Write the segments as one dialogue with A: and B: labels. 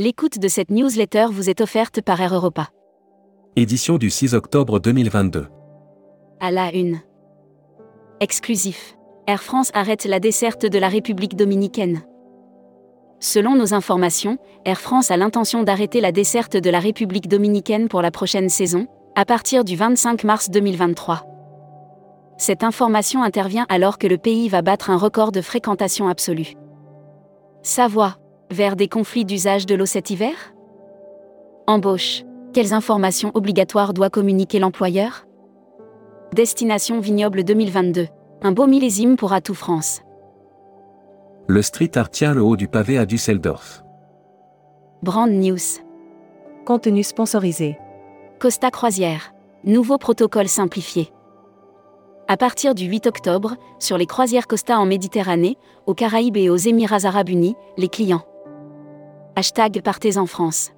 A: L'écoute de cette newsletter vous est offerte par Air Europa.
B: Édition du 6 octobre 2022.
A: À la une. Exclusif. Air France arrête la desserte de la République dominicaine. Selon nos informations, Air France a l'intention d'arrêter la desserte de la République dominicaine pour la prochaine saison, à partir du 25 mars 2023. Cette information intervient alors que le pays va battre un record de fréquentation absolue. Savoie, vers des conflits d'usage de l'eau cet hiver? Embauche. Quelles informations obligatoires doit communiquer l'employeur? Destination Vignoble 2022. Un beau millésime pour Atout France.
B: Le street art tient le haut du pavé à Düsseldorf.
A: Brand News.
C: Contenu sponsorisé.
A: Costa Croisière. Nouveau protocole simplifié. À partir du 8 octobre, sur les croisières Costa en Méditerranée, aux Caraïbes et aux Émirats arabes unis, les clients. Hashtag Partez en France.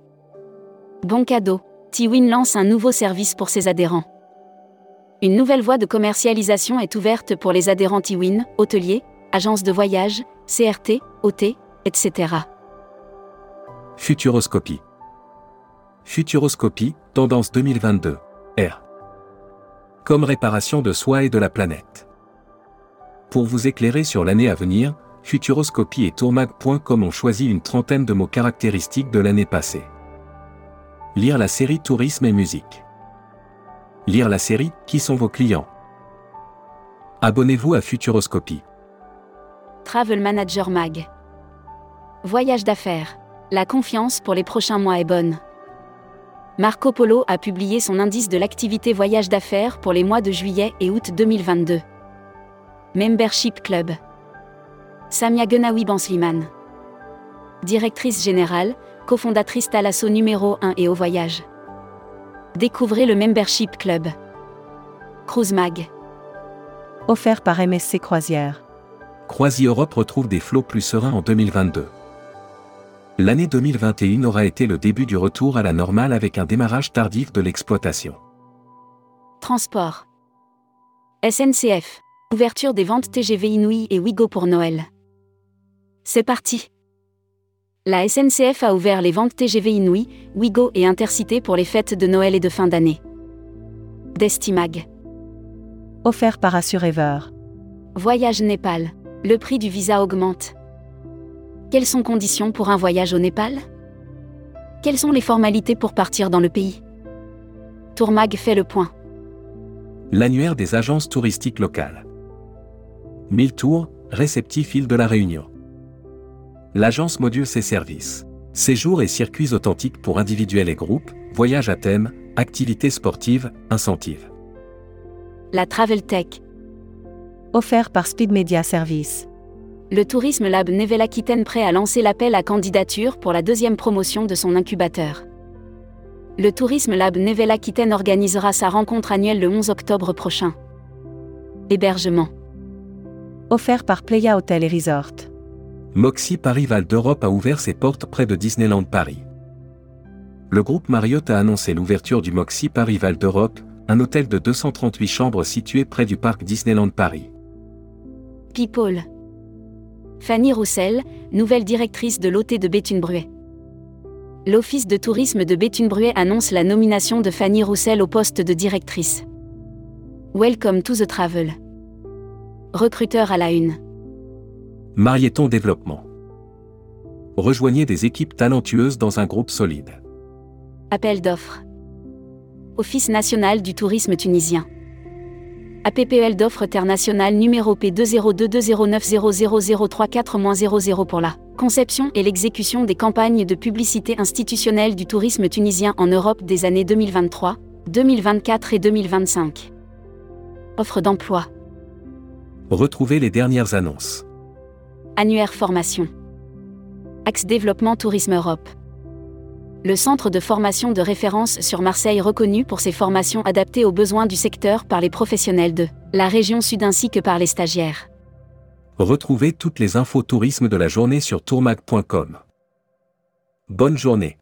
A: Bon cadeau. Tiwin lance un nouveau service pour ses adhérents. Une nouvelle voie de commercialisation est ouverte pour les adhérents Tiwin, hôteliers, agences de voyage, CRT, OT, etc.
B: Futuroscopie. Futuroscopie, tendance 2022. R. Comme réparation de soi et de la planète. Pour vous éclairer sur l'année à venir, Futuroscopie et Tourmag.com ont choisi une trentaine de mots caractéristiques de l'année passée. Lire la série Tourisme et musique. Lire la série Qui sont vos clients? Abonnez-vous à Futuroscopie.
A: Travel Manager Mag. Voyage d'affaires. La confiance pour les prochains mois est bonne. Marco Polo a publié son indice de l'activité voyage d'affaires pour les mois de juillet et août 2022. Membership Club. Samia Genawi Bansliman. Directrice générale, cofondatrice Talasso numéro 1 et au voyage. Découvrez le Membership Club. Cruise Mag.
C: Offert par MSC Croisière.
B: Croisi Europe retrouve des flots plus sereins en 2022. L'année 2021 aura été le début du retour à la normale avec un démarrage tardif de l'exploitation.
A: Transport. SNCF. Ouverture des ventes TGV Inouï et Wigo pour Noël. C'est parti. La SNCF a ouvert les ventes TGV Inouï, Wigo et Intercité pour les fêtes de Noël et de fin d'année. Destimag.
C: Offert par Assurever.
A: Voyage Népal. Le prix du visa augmente. Quelles sont conditions pour un voyage au Népal? Quelles sont les formalités pour partir dans le pays? Tourmag fait le point.
B: L'annuaire des agences touristiques locales. 1000 tours, réceptif île de la Réunion. L'agence module ses services. Séjours et circuits authentiques pour individuels et groupes, voyages à thème, activités sportives, incentives.
A: La Travel Tech.
C: Offert par Speed Media Service.
A: Le Tourisme Lab Nevel Aquitaine prêt à lancer l'appel à candidature pour la deuxième promotion de son incubateur. Le Tourisme Lab Nevel Aquitaine organisera sa rencontre annuelle le 11 octobre prochain. Hébergement.
C: Offert par Playa Hotel et Resort.
B: Moxie Paris Val d'Europe a ouvert ses portes près de Disneyland Paris. Le groupe Marriott a annoncé l'ouverture du Moxie Paris Val d'Europe, un hôtel de 238 chambres situé près du parc Disneyland Paris.
A: People. Fanny Roussel, nouvelle directrice de l'OT de Béthune-Bruet. L'Office de tourisme de Béthune-Bruet annonce la nomination de Fanny Roussel au poste de directrice. Welcome to the travel. Recruteur à la une.
B: Marieton Développement. Rejoignez des équipes talentueuses dans un groupe solide.
A: Appel d'offres. Office national du tourisme tunisien. APPEL d'offres Terre Nationale numéro P202090034-00 pour la conception et l'exécution des campagnes de publicité institutionnelle du tourisme tunisien en Europe des années 2023, 2024 et 2025. Offre d'emploi.
B: Retrouvez les dernières annonces.
A: Annuaire formation. Axe développement Tourisme Europe. Le centre de formation de référence sur Marseille reconnu pour ses formations adaptées aux besoins du secteur par les professionnels de la région sud ainsi que par les stagiaires.
B: Retrouvez toutes les infos tourisme de la journée sur tourmag.com. Bonne journée.